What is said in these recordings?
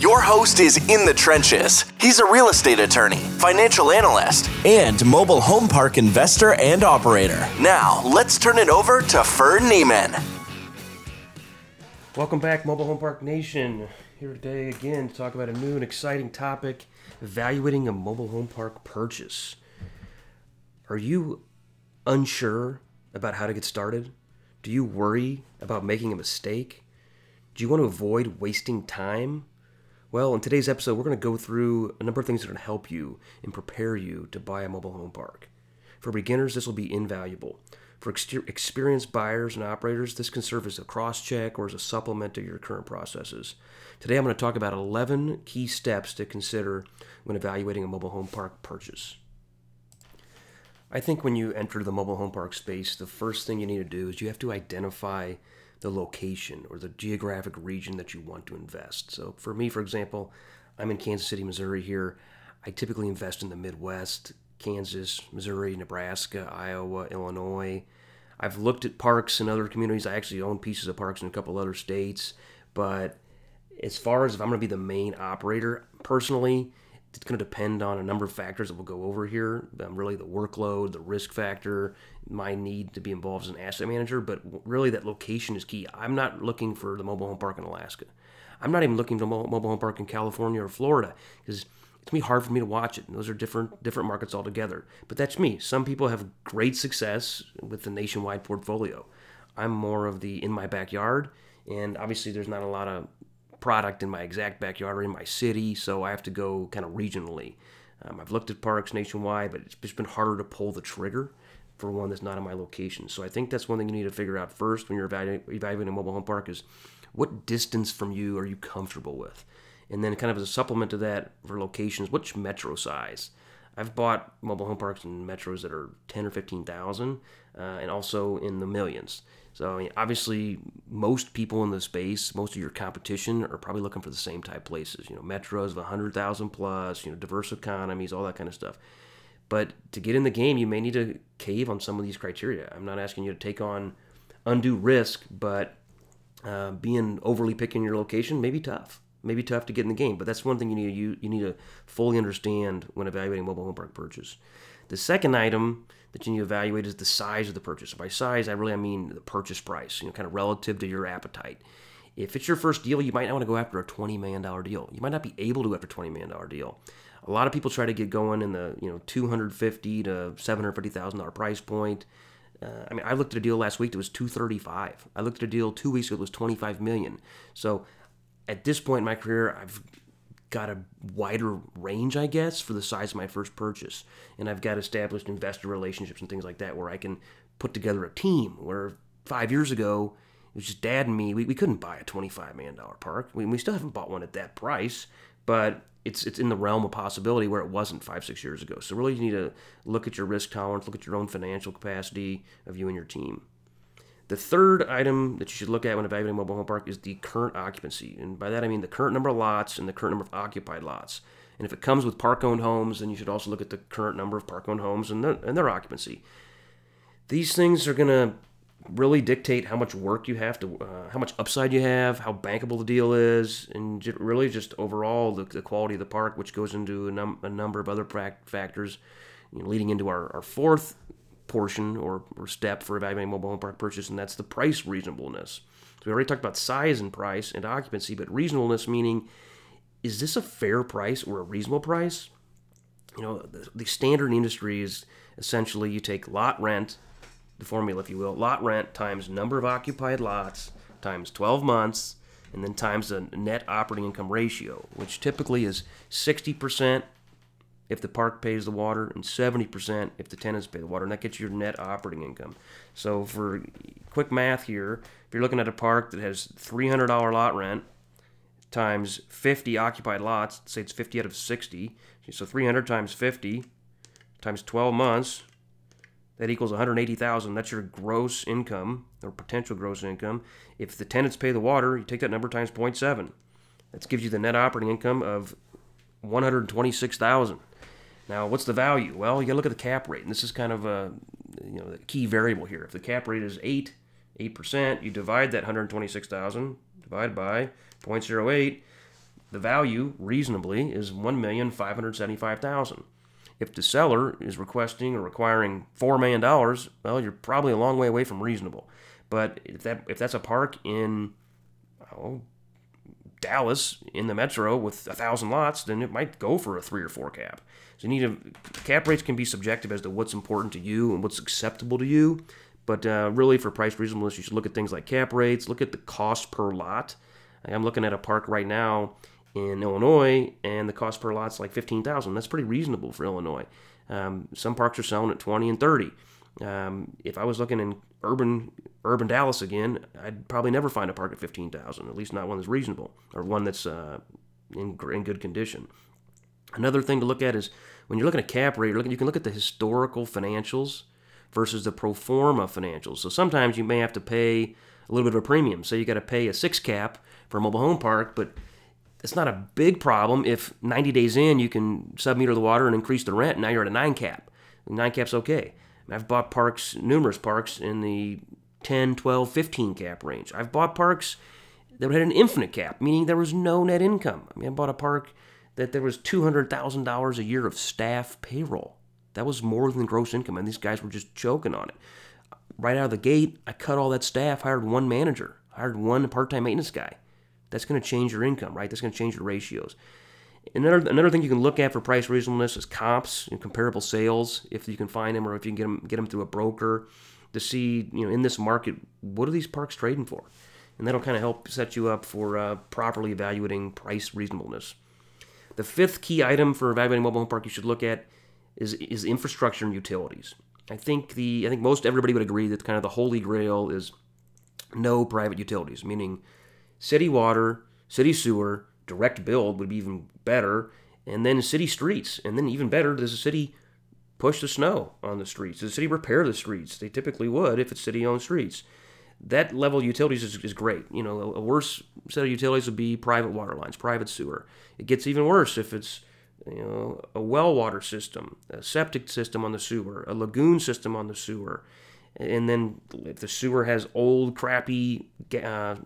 Your host is in the trenches. He's a real estate attorney, financial analyst, and mobile home park investor and operator. Now, let's turn it over to Ferd Niemann. Welcome back, Mobile Home Park Nation. Here today again to talk about a new and exciting topic evaluating a mobile home park purchase. Are you unsure about how to get started? Do you worry about making a mistake? Do you want to avoid wasting time? Well, in today's episode, we're going to go through a number of things that are going to help you and prepare you to buy a mobile home park. For beginners, this will be invaluable. For ex- experienced buyers and operators, this can serve as a cross check or as a supplement to your current processes. Today, I'm going to talk about 11 key steps to consider when evaluating a mobile home park purchase. I think when you enter the mobile home park space, the first thing you need to do is you have to identify the location or the geographic region that you want to invest. So, for me, for example, I'm in Kansas City, Missouri here. I typically invest in the Midwest Kansas, Missouri, Nebraska, Iowa, Illinois. I've looked at parks in other communities. I actually own pieces of parks in a couple other states. But as far as if I'm going to be the main operator, personally, it's going to depend on a number of factors that we'll go over here. Um, really, the workload, the risk factor, my need to be involved as an asset manager. But really, that location is key. I'm not looking for the mobile home park in Alaska. I'm not even looking for mobile home park in California or Florida because it's gonna be hard for me to watch it. And those are different different markets altogether. But that's me. Some people have great success with the nationwide portfolio. I'm more of the in my backyard, and obviously there's not a lot of product in my exact backyard or in my city, so I have to go kind of regionally. Um, I've looked at parks nationwide, but it's just been harder to pull the trigger for one that's not in my location. So I think that's one thing you need to figure out first when you're evaluating a mobile home park is what distance from you are you comfortable with? And then kind of as a supplement to that for locations, which metro size? I've bought mobile home parks in metros that are 10 or 15,000 uh, and also in the millions. So, I mean, obviously, most people in the space, most of your competition are probably looking for the same type places. You know, metros of 100,000 plus, you know, diverse economies, all that kind of stuff. But to get in the game, you may need to cave on some of these criteria. I'm not asking you to take on undue risk, but uh, being overly picky in your location may be tough. Maybe tough to get in the game, but that's one thing you need to you, you need to fully understand when evaluating mobile home park purchase. The second item that you need to evaluate is the size of the purchase. By size, I really I mean the purchase price, you know, kind of relative to your appetite. If it's your first deal, you might not want to go after a $20 million deal. You might not be able to after a $20 million deal. A lot of people try to get going in the, you know, 250 to $750,000 price point. Uh, I mean, I looked at a deal last week that was 235. I looked at a deal two weeks ago that was 25 million. So at this point in my career, I've got a wider range, I guess, for the size of my first purchase. And I've got established investor relationships and things like that where I can put together a team. Where five years ago, it was just dad and me. We, we couldn't buy a $25 million park. We, we still haven't bought one at that price, but it's, it's in the realm of possibility where it wasn't five, six years ago. So, really, you need to look at your risk tolerance, look at your own financial capacity of you and your team. The third item that you should look at when evaluating mobile home park is the current occupancy. And by that I mean the current number of lots and the current number of occupied lots. And if it comes with park owned homes, then you should also look at the current number of park owned homes and their, and their occupancy. These things are going to really dictate how much work you have to, uh, how much upside you have, how bankable the deal is, and really just overall the, the quality of the park, which goes into a, num- a number of other factors, you know, leading into our, our fourth portion or, or step for evaluating mobile home park purchase, and that's the price reasonableness. So we already talked about size and price and occupancy, but reasonableness meaning is this a fair price or a reasonable price? You know, the, the standard industry is essentially you take lot rent, the formula, if you will, lot rent times number of occupied lots times 12 months, and then times the net operating income ratio, which typically is 60% if the park pays the water and 70% if the tenants pay the water, and that gets your net operating income. So, for quick math here, if you're looking at a park that has $300 lot rent times 50 occupied lots, say it's 50 out of 60, so 300 times 50 times 12 months, That equals 180,000. That's your gross income or potential gross income. If the tenants pay the water, you take that number times 0.7. That gives you the net operating income of 126,000. Now, what's the value? Well, you got to look at the cap rate, and this is kind of a you know the key variable here. If the cap rate is eight, eight percent, you divide that 126,000 divided by 0.08. The value, reasonably, is 1,575,000. If the seller is requesting or requiring four million dollars, well, you're probably a long way away from reasonable. But if that if that's a park in oh, Dallas in the metro with a thousand lots, then it might go for a three or four cap. So you need to cap rates can be subjective as to what's important to you and what's acceptable to you. But uh, really, for price reasonableness, you should look at things like cap rates. Look at the cost per lot. I'm looking at a park right now in Illinois, and the cost per lot's like fifteen thousand. That's pretty reasonable for Illinois. Um, some parks are selling at twenty and thirty. Um, if I was looking in urban urban Dallas again, I'd probably never find a park at fifteen thousand. At least not one that's reasonable or one that's uh, in in good condition. Another thing to look at is when you're looking at cap rate, looking, you can look at the historical financials versus the pro forma financials. So sometimes you may have to pay a little bit of a premium. So you got to pay a six cap for a mobile home park, but it's not a big problem if 90 days in you can submeter the water and increase the rent. And now you're at a nine cap. Nine cap's okay. I've bought parks, numerous parks, in the 10, 12, 15 cap range. I've bought parks that had an infinite cap, meaning there was no net income. I mean, I bought a park that there was $200,000 a year of staff payroll. That was more than gross income, and these guys were just choking on it. Right out of the gate, I cut all that staff, hired one manager, hired one part time maintenance guy. That's going to change your income, right? That's going to change your ratios. Another, another thing you can look at for price reasonableness is comps and comparable sales, if you can find them or if you can get them, get them through a broker to see, you know, in this market, what are these parks trading for? And that'll kind of help set you up for uh, properly evaluating price reasonableness. The fifth key item for evaluating mobile home park you should look at is, is infrastructure and utilities. I think the I think most everybody would agree that kind of the holy grail is no private utilities, meaning city water, city sewer, direct build would be even better, and then city streets, and then even better, does the city push the snow on the streets? Does the city repair the streets? They typically would if it's city-owned streets. That level of utilities is, is great. You know, a worse set of utilities would be private water lines, private sewer. It gets even worse if it's you know a well water system, a septic system on the sewer, a lagoon system on the sewer, and then if the sewer has old crappy uh,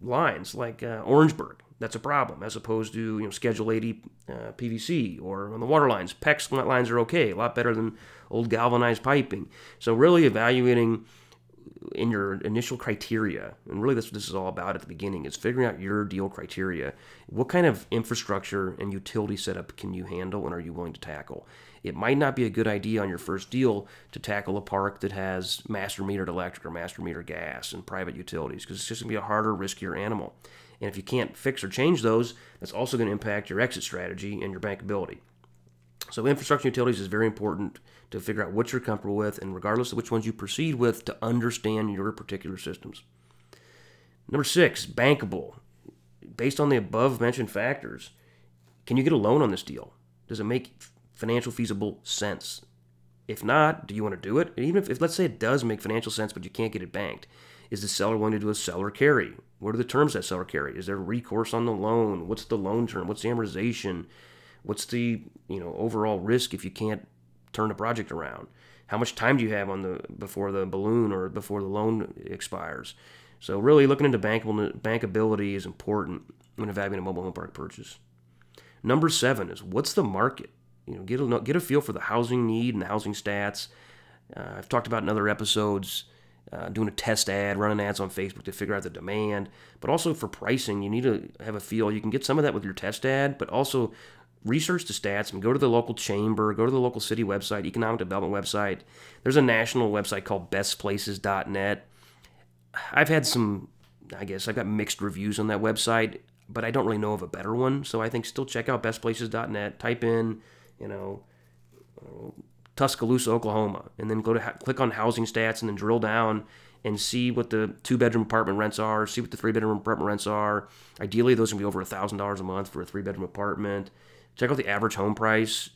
lines like uh, Orangeburg, that's a problem as opposed to you know Schedule 80 uh, PVC or on the water lines. PEX lines are okay, a lot better than old galvanized piping. So really evaluating in your initial criteria, and really that's what this is all about at the beginning, is figuring out your deal criteria. What kind of infrastructure and utility setup can you handle and are you willing to tackle? It might not be a good idea on your first deal to tackle a park that has master metered electric or master metered gas and private utilities because it's just going to be a harder, riskier animal. And if you can't fix or change those, that's also going to impact your exit strategy and your bankability. So, infrastructure utilities is very important to figure out what you're comfortable with, and regardless of which ones you proceed with, to understand your particular systems. Number six, bankable. Based on the above mentioned factors, can you get a loan on this deal? Does it make financial feasible sense? If not, do you want to do it? And even if, if, let's say it does make financial sense, but you can't get it banked, is the seller willing to do a seller carry? What are the terms that seller carry? Is there recourse on the loan? What's the loan term? What's the amortization? What's the you know overall risk if you can't turn the project around? How much time do you have on the before the balloon or before the loan expires? So really looking into bankability is important when evaluating a mobile home park purchase. Number seven is what's the market? You know, get a get a feel for the housing need and the housing stats. Uh, I've talked about in other episodes uh, doing a test ad, running ads on Facebook to figure out the demand. But also for pricing, you need to have a feel. You can get some of that with your test ad, but also research the stats and go to the local chamber, go to the local city website, economic development website. There's a national website called bestplaces.net. I've had some, I guess, I've got mixed reviews on that website, but I don't really know of a better one. So I think still check out bestplaces.net. Type in, you know, Tuscaloosa, Oklahoma, and then go to click on housing stats and then drill down and see what the two bedroom apartment rents are, see what the three bedroom apartment rents are. Ideally, those can be over thousand dollars a month for a three bedroom apartment. Check out the average home price.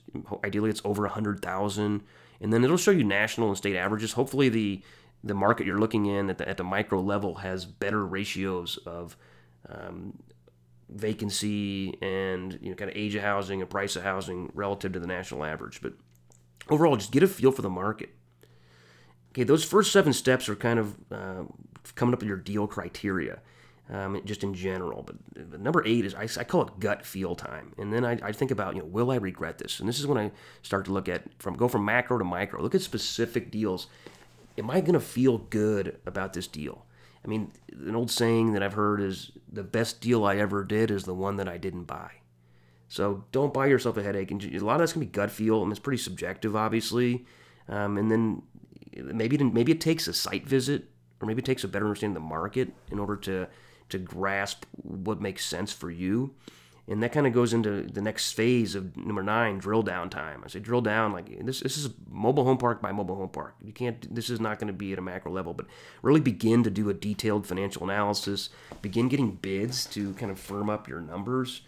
Ideally, it's over a hundred thousand. and then it'll show you national and state averages. Hopefully, the the market you're looking in at the, at the micro level has better ratios of um, vacancy and you know kind of age of housing and price of housing relative to the national average. But overall, just get a feel for the market. Okay, those first seven steps are kind of uh, coming up with your deal criteria, um, just in general. But number eight is I, I, call it gut feel time, and then I, I, think about you know will I regret this? And this is when I start to look at from go from macro to micro. Look at specific deals. Am I going to feel good about this deal? I mean, an old saying that I've heard is the best deal I ever did is the one that I didn't buy. So don't buy yourself a headache. And a lot of that's gonna be gut feel, and it's pretty subjective, obviously. Um, and then maybe it, maybe it takes a site visit, or maybe it takes a better understanding of the market in order to to grasp what makes sense for you. And that kind of goes into the next phase of number nine, drill down time. I say drill down like this. This is mobile home park by mobile home park. You can't. This is not going to be at a macro level, but really begin to do a detailed financial analysis. Begin getting bids to kind of firm up your numbers.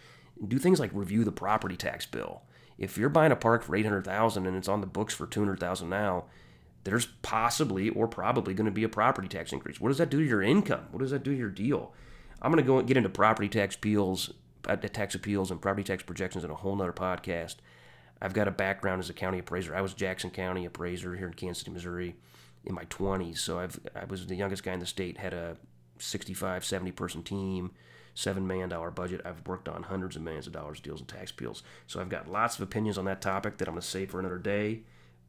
Do things like review the property tax bill. If you're buying a park for eight hundred thousand and it's on the books for two hundred thousand now, there's possibly or probably going to be a property tax increase. What does that do to your income? What does that do to your deal? I'm going to go get into property tax appeals, uh, tax appeals, and property tax projections in a whole nother podcast. I've got a background as a county appraiser. I was Jackson County appraiser here in Kansas City, Missouri, in my 20s. So I've I was the youngest guy in the state. Had a 65, 70 person team, seven million dollar budget. I've worked on hundreds of millions of dollars deals and tax appeals. So I've got lots of opinions on that topic that I'm going to save for another day.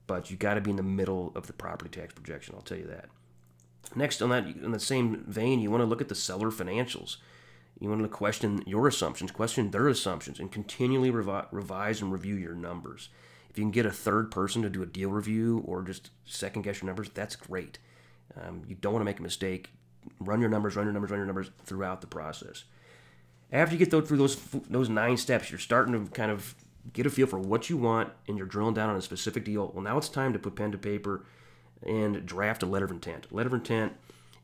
But you got to be in the middle of the property tax projection. I'll tell you that. Next, on that, in the same vein, you want to look at the seller financials. You want to question your assumptions, question their assumptions, and continually revi- revise and review your numbers. If you can get a third person to do a deal review or just second guess your numbers, that's great. Um, you don't want to make a mistake. Run your numbers, run your numbers, run your numbers throughout the process. After you get through those those nine steps, you're starting to kind of get a feel for what you want, and you're drilling down on a specific deal. Well, now it's time to put pen to paper and draft a letter of intent. A letter of intent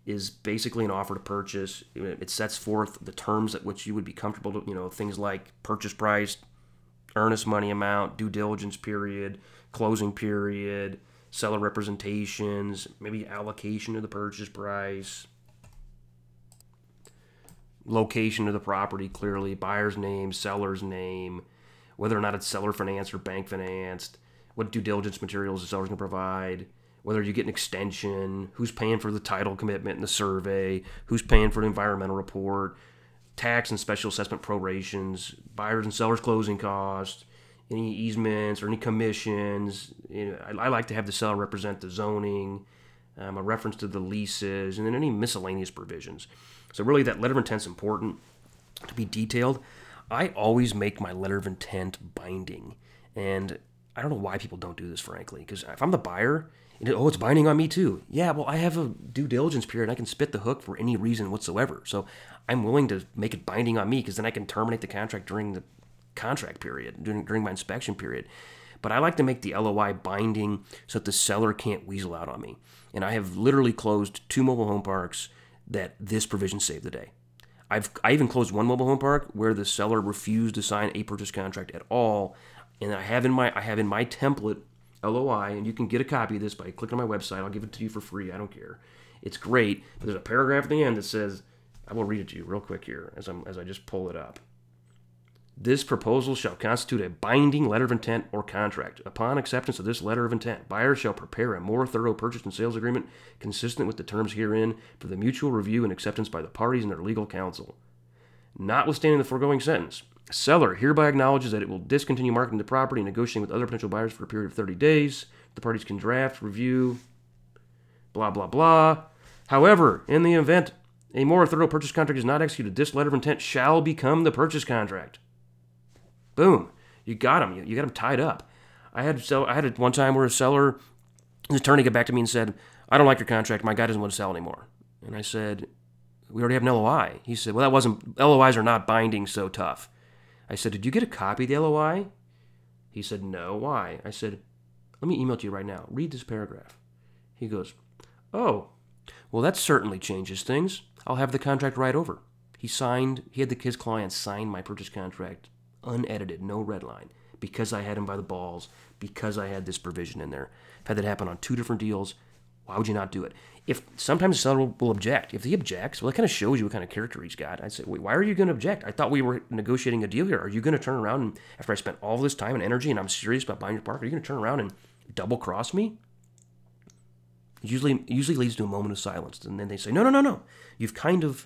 is basically an offer to purchase. It sets forth the terms at which you would be comfortable to, you know, things like purchase price, earnest money amount, due diligence period, closing period, seller representations, maybe allocation of the purchase price, location of the property clearly, buyer's name, seller's name, whether or not it's seller financed or bank financed, what due diligence materials the seller's going to provide, whether you get an extension, who's paying for the title commitment and the survey, who's paying for the environmental report, tax and special assessment prorations, buyers and sellers closing costs, any easements or any commissions. You know, I, I, like to have the seller represent the zoning, um, a reference to the leases, and then any miscellaneous provisions. So really, that letter of intent is important to be detailed. I always make my letter of intent binding, and I don't know why people don't do this, frankly. Because if I'm the buyer oh, it's binding on me too. Yeah, well, I have a due diligence period. I can spit the hook for any reason whatsoever. So I'm willing to make it binding on me because then I can terminate the contract during the contract period, during, during my inspection period. But I like to make the LOI binding so that the seller can't weasel out on me. And I have literally closed two mobile home parks that this provision saved the day. I've I even closed one mobile home park where the seller refused to sign a purchase contract at all, and I have in my I have in my template LOI, and you can get a copy of this by clicking on my website. I'll give it to you for free. I don't care. It's great. But there's a paragraph at the end that says, I will read it to you real quick here as, I'm, as I just pull it up. This proposal shall constitute a binding letter of intent or contract. Upon acceptance of this letter of intent, buyers shall prepare a more thorough purchase and sales agreement consistent with the terms herein for the mutual review and acceptance by the parties and their legal counsel. Notwithstanding the foregoing sentence, Seller hereby acknowledges that it will discontinue marketing the property and negotiating with other potential buyers for a period of 30 days. The parties can draft, review, blah, blah, blah. However, in the event a more thorough purchase contract is not executed, this letter of intent shall become the purchase contract. Boom. You got him. You, you got him tied up. I had sell, I had one time where a seller, his attorney got back to me and said, I don't like your contract. My guy doesn't want to sell anymore. And I said, we already have an LOI. He said, well, that wasn't, LOIs are not binding so tough. I said, Did you get a copy of the LOI? He said, No. Why? I said, Let me email it to you right now. Read this paragraph. He goes, Oh, well, that certainly changes things. I'll have the contract right over. He signed, he had the, his client sign my purchase contract, unedited, no red line. because I had him by the balls, because I had this provision in there. I've had that happen on two different deals. Why would you not do it? If sometimes the seller will, will object. If he objects, well, that kind of shows you what kind of character he's got. I'd say, wait, why are you going to object? I thought we were negotiating a deal here. Are you going to turn around and after I spent all this time and energy and I'm serious about buying your park, are you going to turn around and double cross me? usually usually leads to a moment of silence, and then they say, no, no, no, no. You've kind of,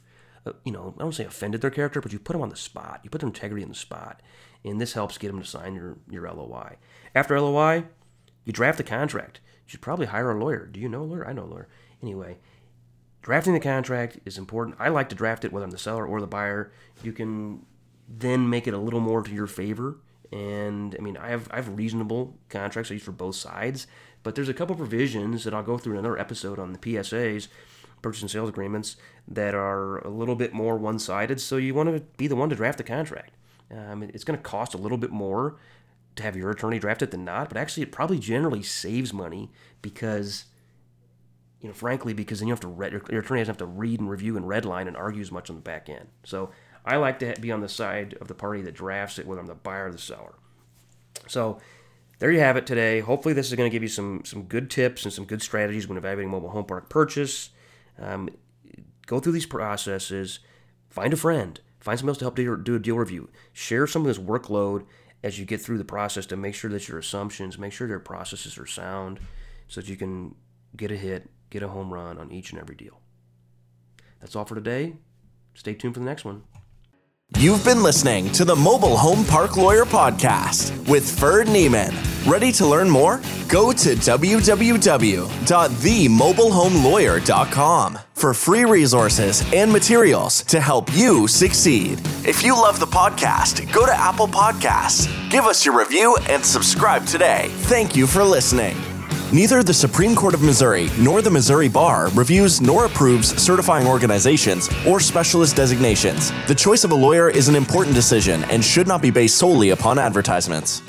you know, I don't say offended their character, but you put them on the spot. You put their integrity in the spot, and this helps get them to sign your your LOI. After LOI, you draft the contract. You should probably hire a lawyer. Do you know a lawyer? I know a lawyer. Anyway, drafting the contract is important. I like to draft it whether I'm the seller or the buyer. You can then make it a little more to your favor. And I mean, I have I have reasonable contracts I use for both sides, but there's a couple provisions that I'll go through in another episode on the PSAs, purchase and sales agreements, that are a little bit more one-sided. So you want to be the one to draft the contract. Um, it's going to cost a little bit more to have your attorney draft it than not, but actually it probably generally saves money because you know, frankly, because then you have to read, your attorney doesn't have to read and review and redline and argue as much on the back end. So I like to be on the side of the party that drafts it, whether I'm the buyer or the seller. So there you have it today. Hopefully, this is going to give you some some good tips and some good strategies when evaluating mobile home park purchase. Um, go through these processes. Find a friend. Find somebody else to help do, do a deal review. Share some of this workload as you get through the process to make sure that your assumptions, make sure your processes are sound, so that you can get a hit, get a home run on each and every deal. That's all for today. Stay tuned for the next one. You've been listening to the Mobile Home Park Lawyer Podcast with Ferd Niemann. Ready to learn more? Go to www.themobilehomelawyer.com for free resources and materials to help you succeed. If you love the podcast, go to Apple Podcasts, give us your review, and subscribe today. Thank you for listening. Neither the Supreme Court of Missouri nor the Missouri Bar reviews nor approves certifying organizations or specialist designations. The choice of a lawyer is an important decision and should not be based solely upon advertisements.